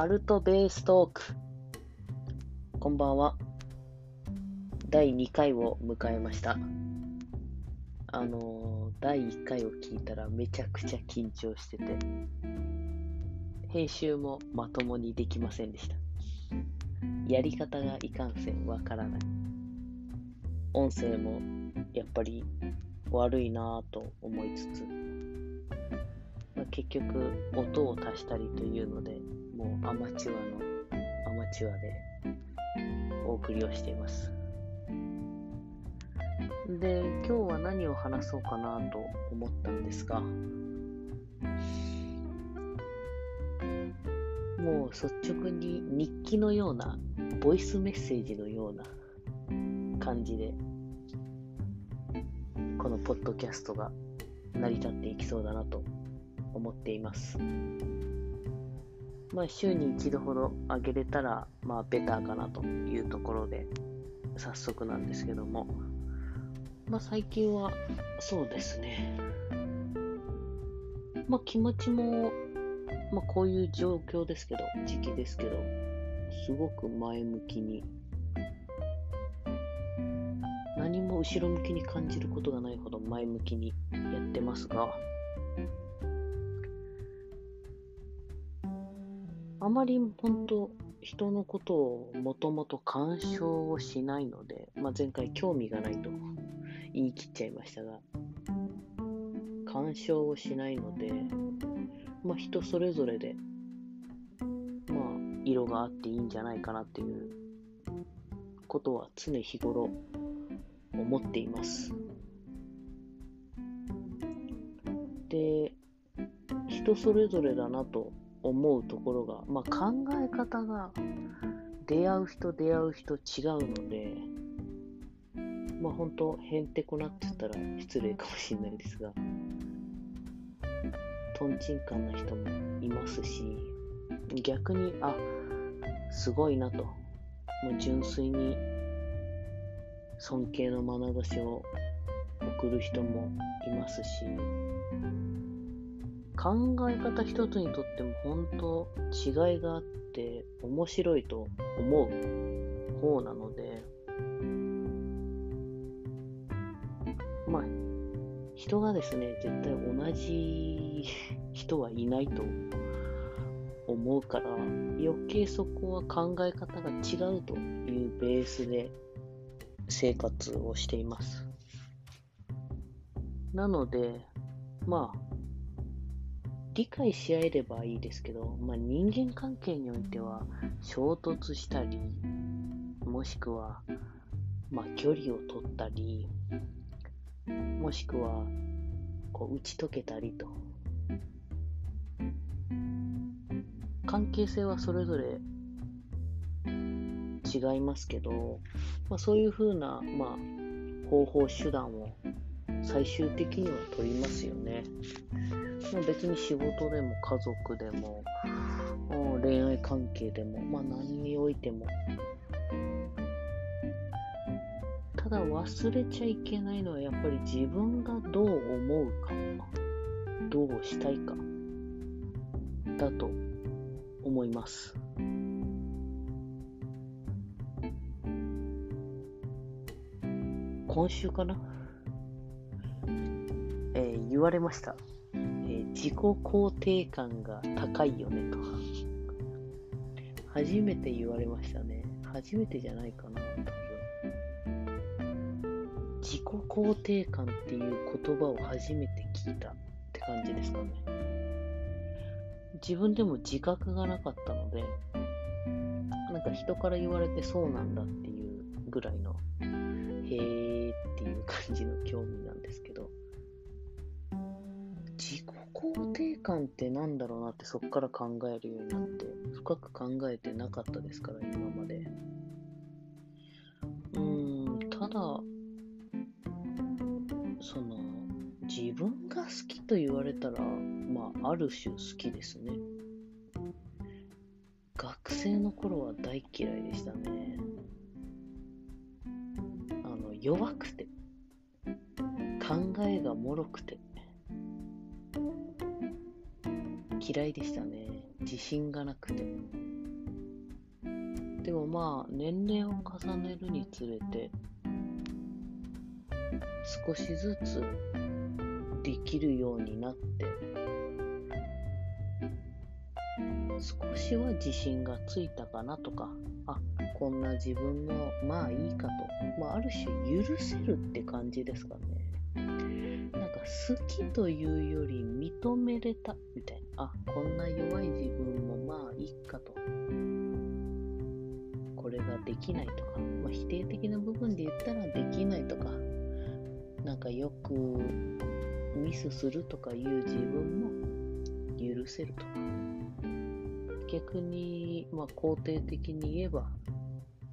アルトベーストーク。こんばんは。第2回を迎えました。あの、第1回を聞いたらめちゃくちゃ緊張してて、編集もまともにできませんでした。やり方がいかんせんわからない。音声もやっぱり悪いなぁと思いつつ、結局音を足したりというのでもうアマチュアのアマチュアでお送りをしていますで今日は何を話そうかなと思ったんですがもう率直に日記のようなボイスメッセージのような感じでこのポッドキャストが成り立っていきそうだなと思っています。まあ、週に一度ほど上げれたら、まあ、ベターかなというところで、早速なんですけども、まあ、最近は、そうですね。まあ、気持ちも、まあ、こういう状況ですけど、時期ですけど、すごく前向きに、何も後ろ向きに感じることがないほど前向きにやってますが、まり本当人のことをもともと干渉をしないので、まあ、前回興味がないと言い切っちゃいましたが、干渉をしないので、まあ、人それぞれで、まあ、色があっていいんじゃないかなっていうことは常日頃思っています。で、人それぞれだなと思うところが、まあ、考え方が出会う人出会う人違うので、まあ本当、へんてこなって言ったら失礼かもしれないですが、とんちんかんな人もいますし、逆に、あ、すごいなと、もう純粋に尊敬の眼差しを送る人もいますし、考え方一つにとっても本当違いがあって面白いと思う方なのでまあ人がですね絶対同じ人はいないと思うから余計そこは考え方が違うというベースで生活をしています。なのでまあ理解し合えればいいですけど、まあ、人間関係においては衝突したり、もしくは、まあ、距離を取ったり、もしくは、こう打ち解けたりと。関係性はそれぞれ違いますけど、まあ、そういうふうな、まあ、方法手段を最終的には取りますよね。まあ、別に仕事でも家族でも恋愛関係でも、まあ、何においても。ただ忘れちゃいけないのはやっぱり自分がどう思うかどうしたいかだと思います。今週かな？えー、言われました。自己肯定感が高いよねと。初めて言われましたね。初めてじゃないかな、多分。自己肯定感っていう言葉を初めて聞いたって感じですかね。自分でも自覚がなかったので、なんか人から言われてそうなんだっていうぐらいの、へーっていう感じの興味な肯定感ってなんだろうなってそこから考えるようになって深く考えてなかったですから今まで。うーんただその自分が好きと言われたらまあある種好きですね。学生の頃は大嫌いでしたね。あの弱くて。考えがもろくて。嫌いでしたね。自信がなくて。でもまあ、年齢を重ねるにつれて、少しずつできるようになって、少しは自信がついたかなとか、あ、こんな自分もまあいいかと、まあある種許せるって感じですかね。なんか好きというより認めれた、あ、こんな弱い自分もまあいいかと。これができないとか、まあ、否定的な部分で言ったらできないとか、なんかよくミスするとかいう自分も許せるとか。逆に、まあ、肯定的に言えば、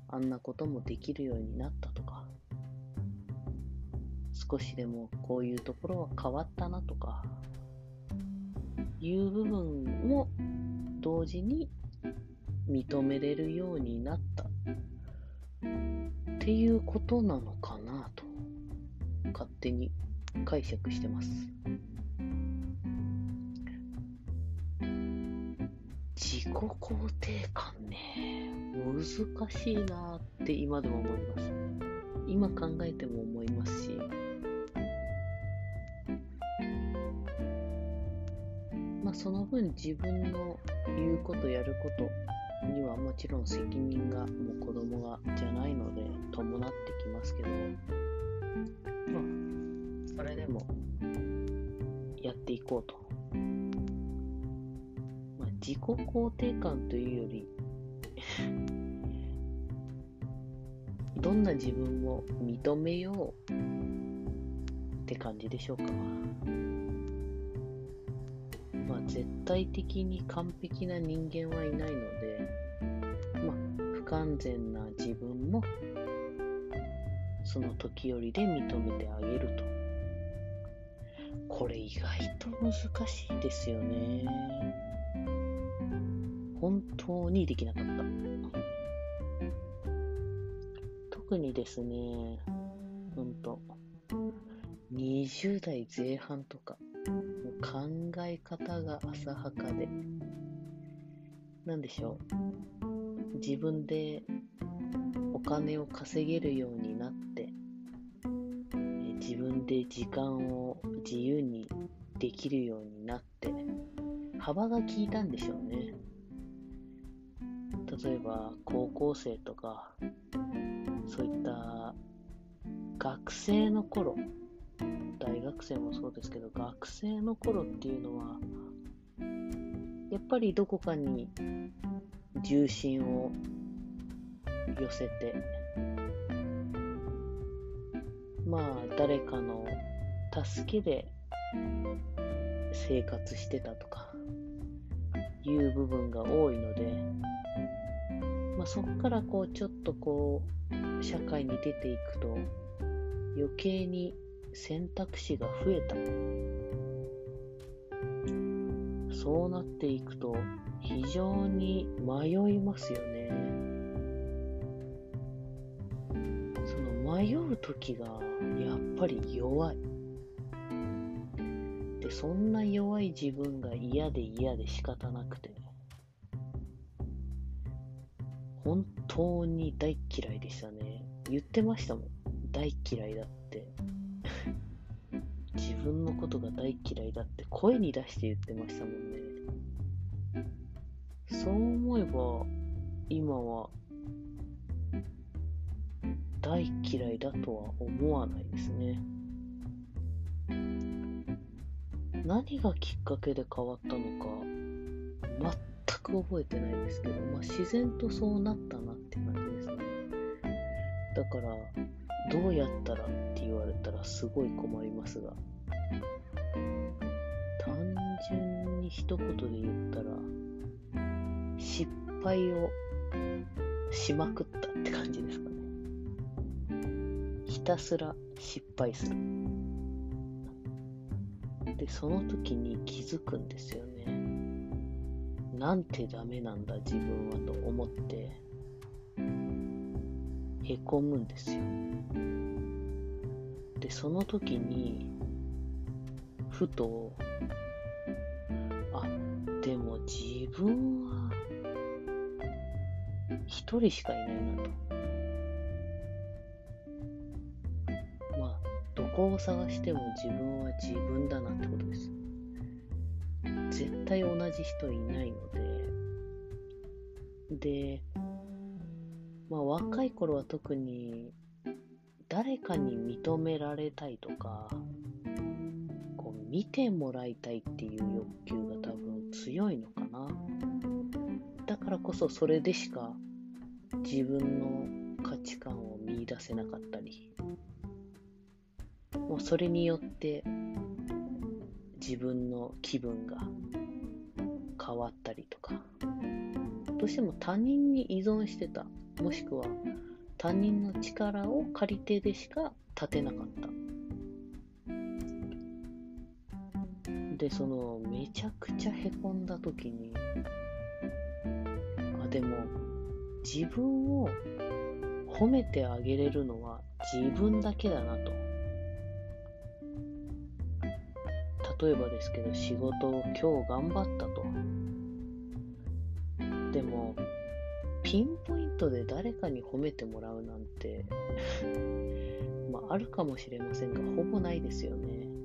あんなこともできるようになったとか、少しでもこういうところは変わったなとか、いう部分も同時に認めれるようになったっていうことなのかなと勝手に解釈してます。自己肯定感ね、難しいなって今でも思います。今考えても思いますし、その分自分の言うことやることにはもちろん責任がもう子供がじゃないので伴ってきますけど、まあそれでもやっていこうとまあ自己肯定感というより どんな自分を認めようって感じでしょうか。まあ、絶対的に完璧な人間はいないので、まあ、不完全な自分もその時よりで認めてあげると。これ意外と難しいですよね。本当にできなかった。特にですね、ほんと、20代前半とか、考え方が浅はかで、なんでしょう、自分でお金を稼げるようになって、自分で時間を自由にできるようになって、幅が利いたんでしょうね。例えば高校生とかそういった学生の頃学生もそうですけど学生の頃っていうのはやっぱりどこかに重心を寄せてまあ誰かの助けで生活してたとかいう部分が多いのでまあ、そこからこうちょっとこう社会に出ていくと余計に選択肢が増えたそうなっていくと非常に迷いますよねその迷う時がやっぱり弱いでそんな弱い自分が嫌で嫌で仕方なくて本当に大嫌いでしたね。言ってましたもん。大嫌いだって。ことが大嫌いだって声に出して言ってましたもんね。そう思えば、今は大嫌いだとは思わないですね。何がきっかけで変わったのか、全く覚えてないですけど、まあ、自然とそうなったなって感じですね。だから、どうやったらって言われたらすごい困りますが、に一言で言ったら、失敗をしまくったって感じですかね。ひたすら失敗する。で、その時に気づくんですよね。なんてダメなんだ自分はと思ってへこむんですよでその時にふとでも自分は一人しかいないなと。まあ、どこを探しても自分は自分だなってことです。絶対同じ人いないので、で、まあ若い頃は特に誰かに認められたいとか、こう見てもらいたいっていう欲求が多分強いのかな。だからこそそれでしか自分の価値観を見出せなかったり、もうそれによって自分の気分が変わったりとか、どうしても他人に依存してた、もしくは他人の力を借りてでしか立てなかった。で、その、めちゃくちゃへこんだ時に、あ、でも、自分を褒めてあげれるのは自分だけだなと。例えばですけど、仕事を今日頑張ったと。でも、ピンポイントで誰かに褒めてもらうなんてまあ、あるかもしれませんが、ほぼないですよね。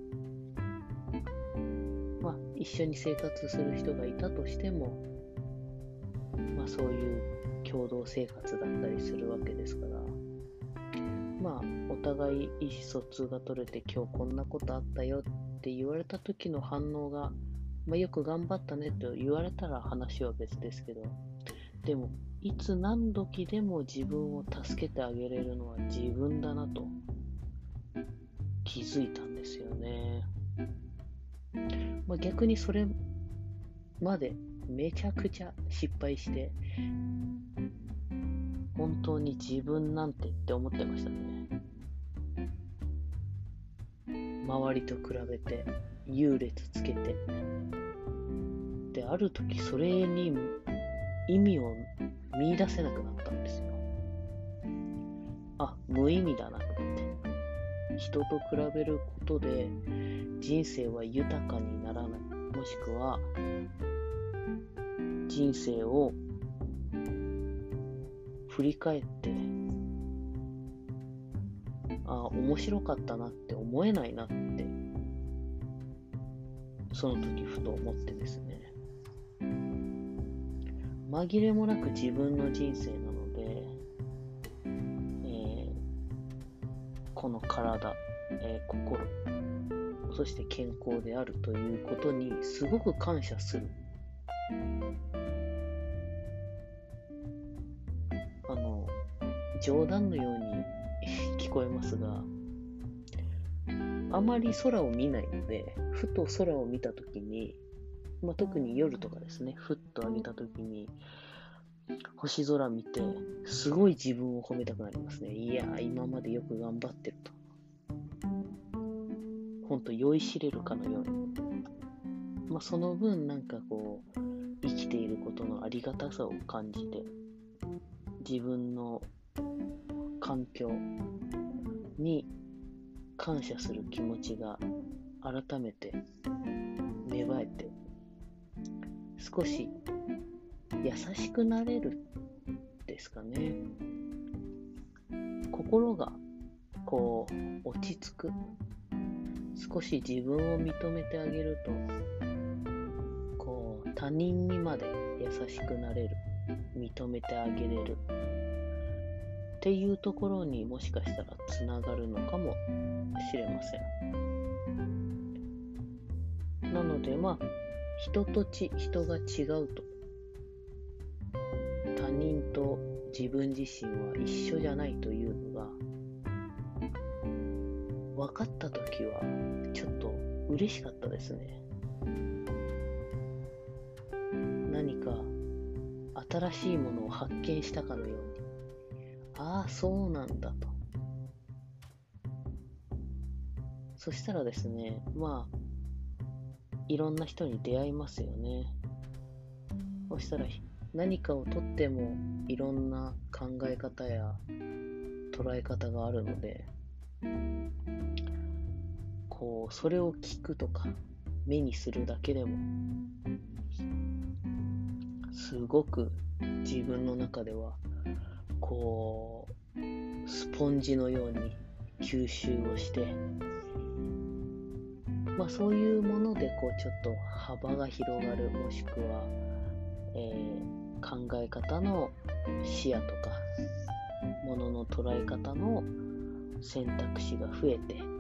一緒に生活する人がいたとしても、まあ、そういう共同生活だったりするわけですから、まあ、お互い意思疎通が取れて、今日こんなことあったよって言われた時の反応が、まあ、よく頑張ったねと言われたら話は別ですけど、でも、いつ何時でも自分を助けてあげれるのは自分だなと気づいたんですよね。まあ、逆にそれまでめちゃくちゃ失敗して、本当に自分なんてって思ってましたね。周りと比べて優劣つけて。で、ある時それに意味を見出せなくなったんですよ。あ、無意味だなと思って。人と比べることで人生は豊かにならない。もしくは人生を振り返ってあ面白かったなって思えないなってその時ふと思ってですね紛れもなく自分の人生体、えー、心、そして健康であるということにすごく感謝する。あの、冗談のように聞こえますが、あまり空を見ないので、ふと空を見たときに、まあ、特に夜とかですね、ふっと上げたときに、星空見て、すごい自分を褒めたくなりますね。いや、今までよく頑張ってると。ほんと酔いしれるかのように。まあ、その分、なんかこう、生きていることのありがたさを感じて、自分の環境に感謝する気持ちが改めて芽生えて少し優しくなれるですかね。心がこう落ち着く。少し自分を認めてあげると、こう他人にまで優しくなれる。認めてあげれる。っていうところにもしかしたらつながるのかもしれません。なのでまあ人とち人が違うと他人と自分自身は一緒じゃないというのが分かった時はちょっと嬉しかったですね。何か新しいものを発見したかのように。ああそうなんだと。そしたらですねまあいろんな人に出会いますよね。そしたら何かをとってもいろんな考え方や捉え方があるので、それを聞くとか目にするだけでも、すごく自分の中ではこう、スポンジのように吸収をして、まあ、そういうものでこうちょっと幅が広がるもしくは、えー、考え方の視野とかものの捉え方の選択肢が増えて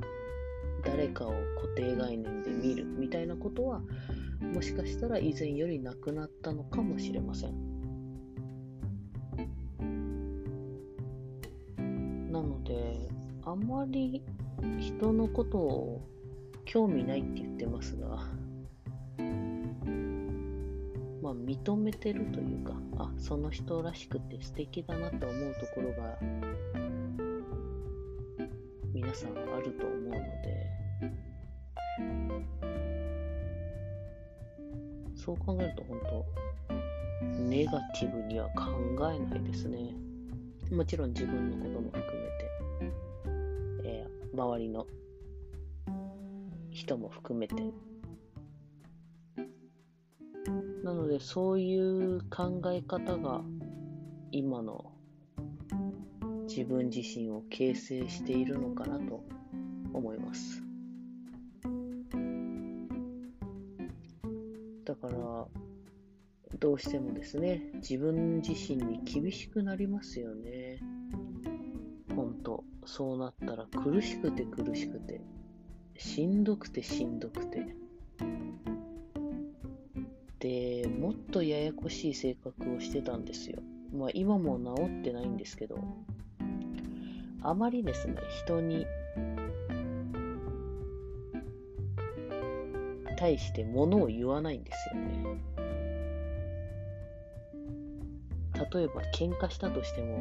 誰かを固定概念で見るみたいなことはもしかしたら以前よりなくなったのかもしれません。なのであまり人のことを興味ないって言ってますが、まあ、認めてるというか、あ、その人らしくて素敵だなと思うところが、皆さんあると思うので、そう考えると本当、ネガティブには考えないですね。もちろん自分のことも含めて、えー、周りの人も含めて。なので、そういう考え方が今の自分自身を形成しているのかなと思います。から、どうしてもですね、自分自身に厳しくなりますよね。本当そうなったら苦しくて苦しくてしんどくてしんどくて。で、もっとややこしい性格をしてたんですよ。まあ今も治ってないんですけど、あまりですね、人に対して物を言わないんですよね。例えば喧嘩したとしても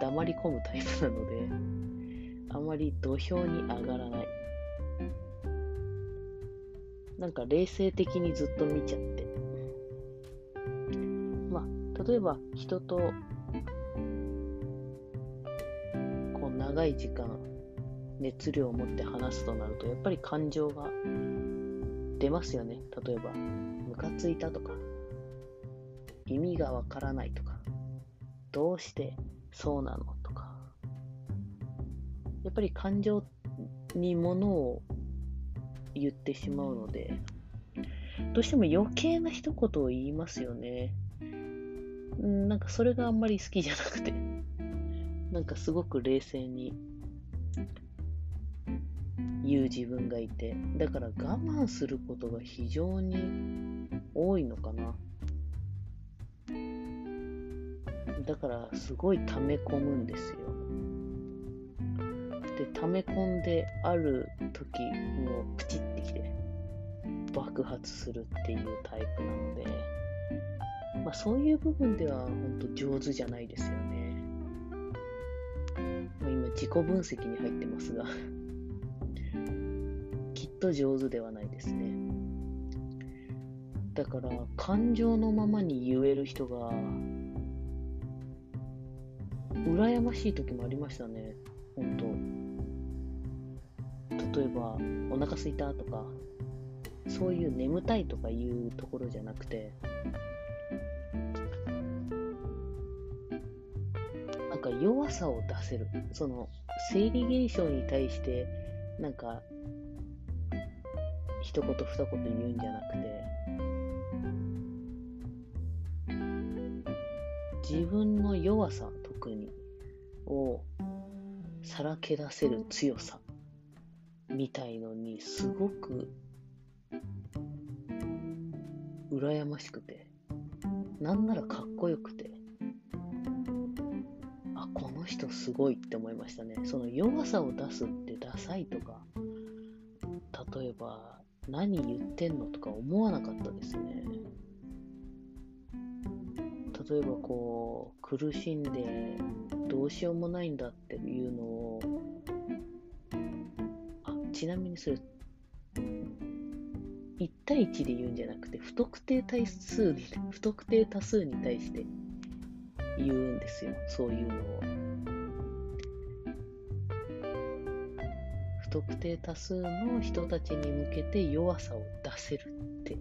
黙り込むタイプなので、あまり土俵に上がらない。なんか冷静的にずっと見ちゃって。まあ、例えば人と、こう長い時間、熱量を持って話すとなると、やっぱり感情が出ますよね。例えば、ムカついたとか、意味がわからないとか、どうしてそうなのとか、やっぱり感情にものを言ってしまうので、どうしても余計な一言を言いますよね。んなんかそれがあんまり好きじゃなくて、なんかすごく冷静に言う自分がいて、だから我慢することが非常に多いのかな。だからすごい溜め込むんですよ。で溜め込んである時もうプチってきて爆発するっていうタイプなので、まあ、そういう部分では本当上手じゃないですよね。まあ、今自己分析に入ってますがと上手ではないですね。だから感情のままに言える人が羨ましい時もありましたね。本当。例えばお腹すいたとかそういう眠たいとかいうところじゃなくてなんか弱さを出せるその生理現象に対してなんか一言二言言うんじゃなくて自分の弱さ特にをさらけ出せる強さみたいのにすごく羨ましくてなんならかっこよくてあこの人すごいって思いましたね。その弱さを出すってダサいとか例えば何言ってんのとか思わなかったですね例えばこう苦しんでどうしようもないんだっていうのをあちなみにそれ、1対1で言うんじゃなくて、不特定多数に、不特定多数に対して言うんですよ、そういうのを。不特定多数の人たちに向けて弱さを出せるって。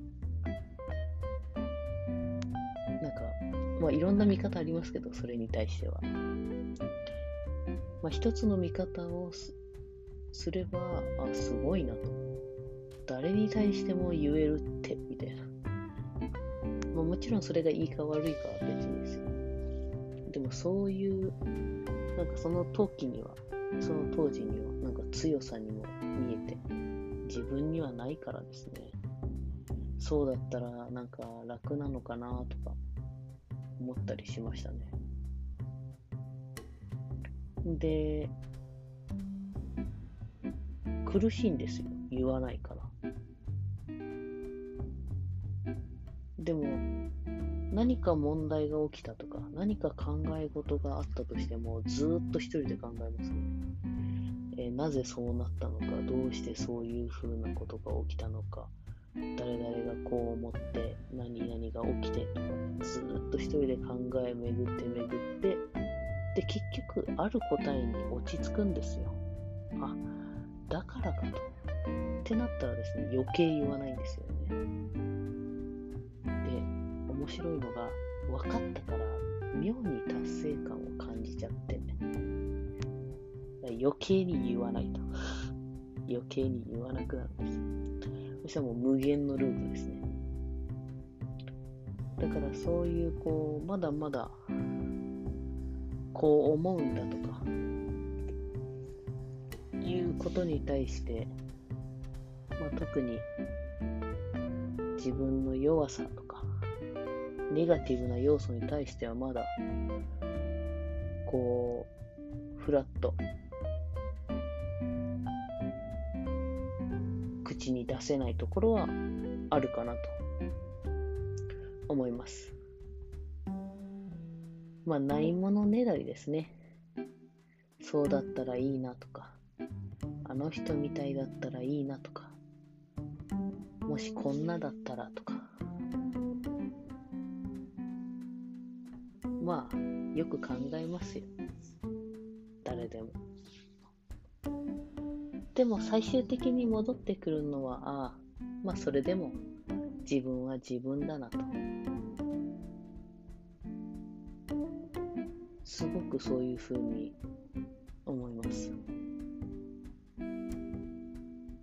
なんか、まあいろんな見方ありますけど、それに対しては。まあ一つの見方をすれば、あ、すごいなと。誰に対しても言えるって、みたいな。まあ、もちろんそれがいいか悪いかは別ですよ。でもそういう、なんかその時には、その当時には、なんか強さにも見えて、自分にはないからですね。そうだったらなんか楽なのかなとか思ったりしましたね。で、苦しいんですよ。言わない何か問題が起きたとか、何か考え事があったとしても、ずっと一人で考えますね。えー、なぜそうなったのか、どうしてそういうふうなことが起きたのか、誰々がこう思って何々が起きてとかずっと一人で考え巡って巡ってで結局ある答えに落ち着くんですよ。あだからかと。ってなったらですね余計言わないんですよね。面白いのが分かったから妙に達成感を感じちゃって。余計に言わないと。余計に言わなくなるんです。そしたらもう無限のループですね。だからそういうこう、まだまだこう思うんだとか、いうことに対して、まあ、特に自分の弱さとか、ネガティブな要素に対してはまだ、こう、フラット口に出せないところはあるかなと思います。まあ、ないものねだりですね。そうだったらいいなとか、あの人みたいだったらいいなとか、もしこんなだったらとか。まあ、よく考えますよ。誰でも。でも最終的に戻ってくるのは、ああ、まあそれでも自分は自分だなと。すごくそういうふうに思います。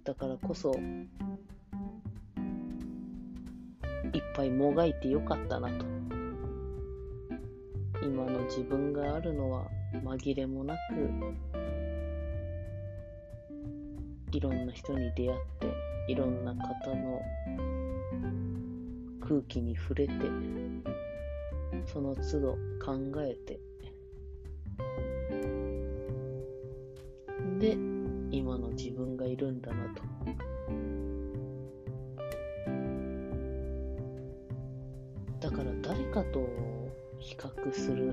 だからこそ、いっぱいもがいてよかったなと。今の自分があるのは紛れもなくいろんな人に出会っていろんな方の空気に触れてその都度考えて。で今の自分がいるんだなと。比較する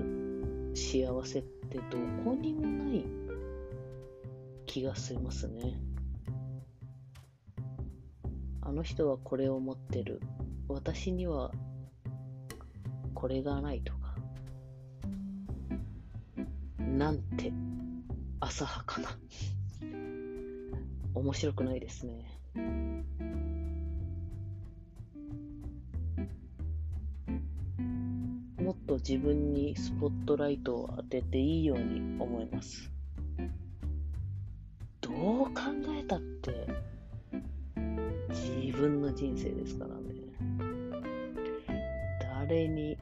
幸せってどこにもない気がしますね。あの人はこれを持ってる。私にはこれがないとか。なんて浅はかな面白くないですね。と自分にスポットライトを当てていいように思います。どう考えたって自分の人生ですからね。誰に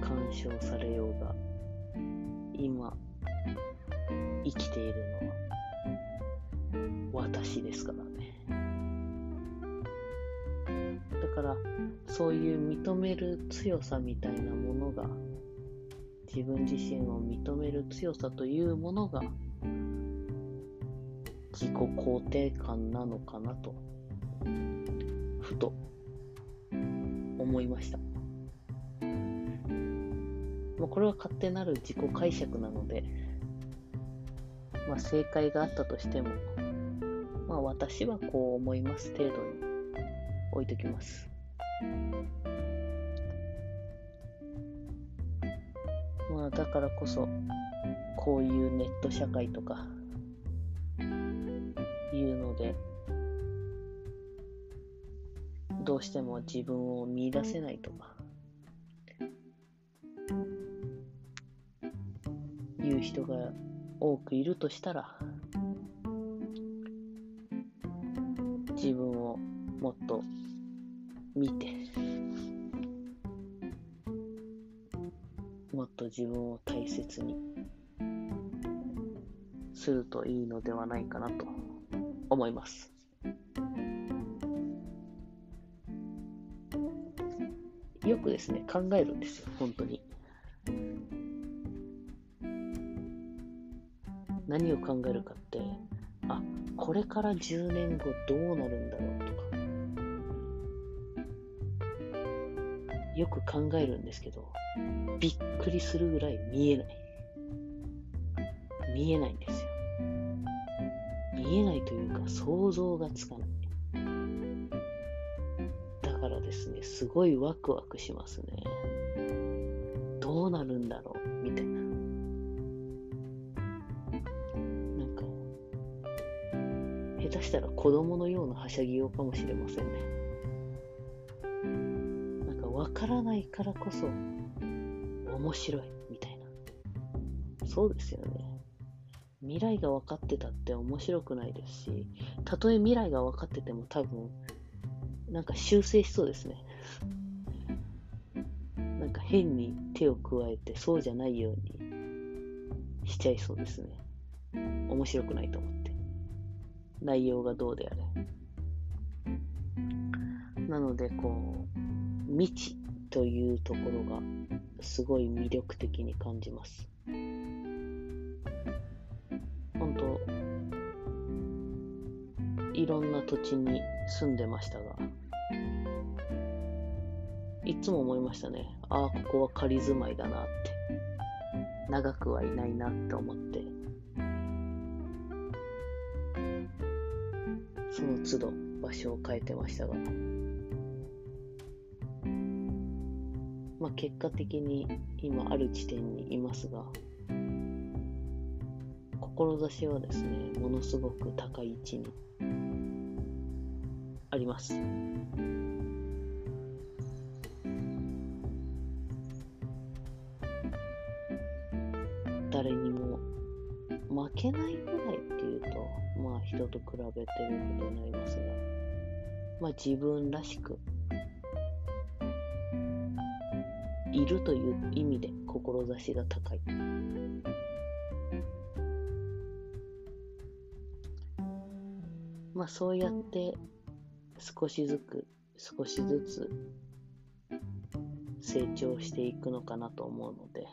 干渉されようが、今、生きているのは私ですからね。だから、そういう認める強さみたいなものが、自分自身を認める強さというものが、自己肯定感なのかなとふと思いました。まあ、これは勝手なる自己解釈なので、まあ、正解があったとしても、まあ、私はこう思います程度に置いときます。だからこそこういうネット社会とかいうのでどうしても自分を見出せないとかいう人が多くいるとしたら自分を大切にするといいのではないかなと思います。よくですね、考えるんですよ、本当に。何を考えるかって、あ、これから10年後どうなるんだろうとか、よく考えるんですけど、びっくりするぐらい見えない。見えないんですよ。見えないというか想像がつかない。だからですね、すごいワクワクしますね。どうなるんだろう？みたいな。なんか、下手したら子供のようなはしゃぎようかもしれませんね。なんかわからないからこそ面白いみたいな。そうですよね。未来が分かってたって面白くないですし、たとえ未来が分かってても多分、なんか修正しそうですね。なんか変に手を加えてそうじゃないようにしちゃいそうですね。面白くないと思って。内容がどうであれ。なので、こう、未知というところがすごい魅力的に感じます。本当いろんな土地に住んでましたが、いつも思いましたね。ああ、ここは仮住まいだなって。長くはいないなって思って。その都度場所を変えてましたが。まあ結果的に今ある地点にいますが、志はですね、ものすごく高い位置にあります。誰にも負けないぐらいっていうと、まあ人と比べてることになりますが、まあ自分らしくいるという意味で志が高い。まあそうやって少しずつ少しずつ成長していくのかなと思うので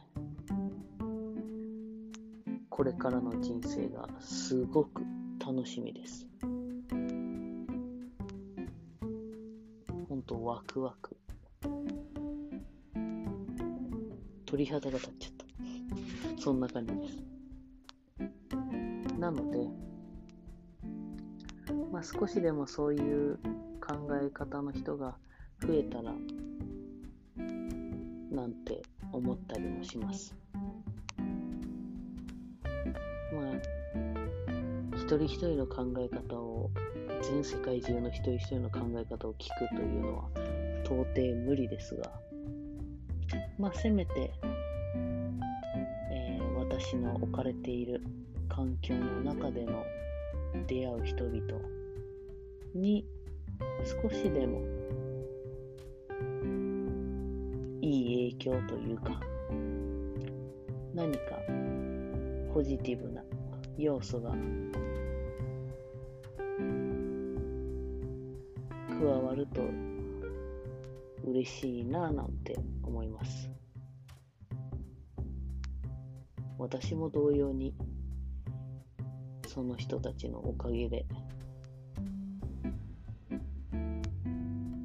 これからの人生がすごく楽しみです本当ワクワク鳥肌が立っちゃったそんな感じですなのでまあ、少しでもそういう考え方の人が増えたらなんて思ったりもします。まあ一人一人の考え方を全世界中の一人一人の考え方を聞くというのは到底無理ですがまあせめて、私の置かれている環境の中での出会う人々に少しでもいい影響というか何かポジティブな要素が加わると嬉しいなぁなんて思います。私も同様にその人たちのおかげで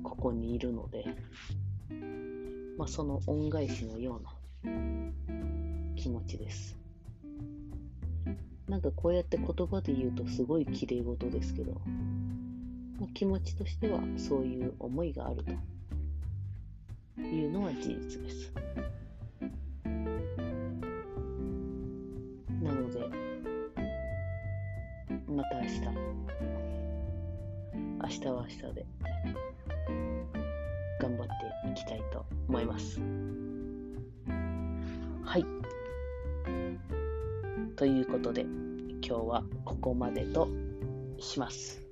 ここにいるので、まあ、その恩返しのような気持ちです。なんかこうやって言葉で言うとすごい綺麗事ですけど、まあ、気持ちとしてはそういう思いがあるというのは事実です。日、明日は明日で頑張っていきたいと思います。はい。ということで、今日はここまでとします。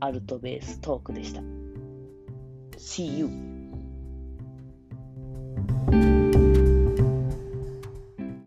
アルトベーストークでした。See you!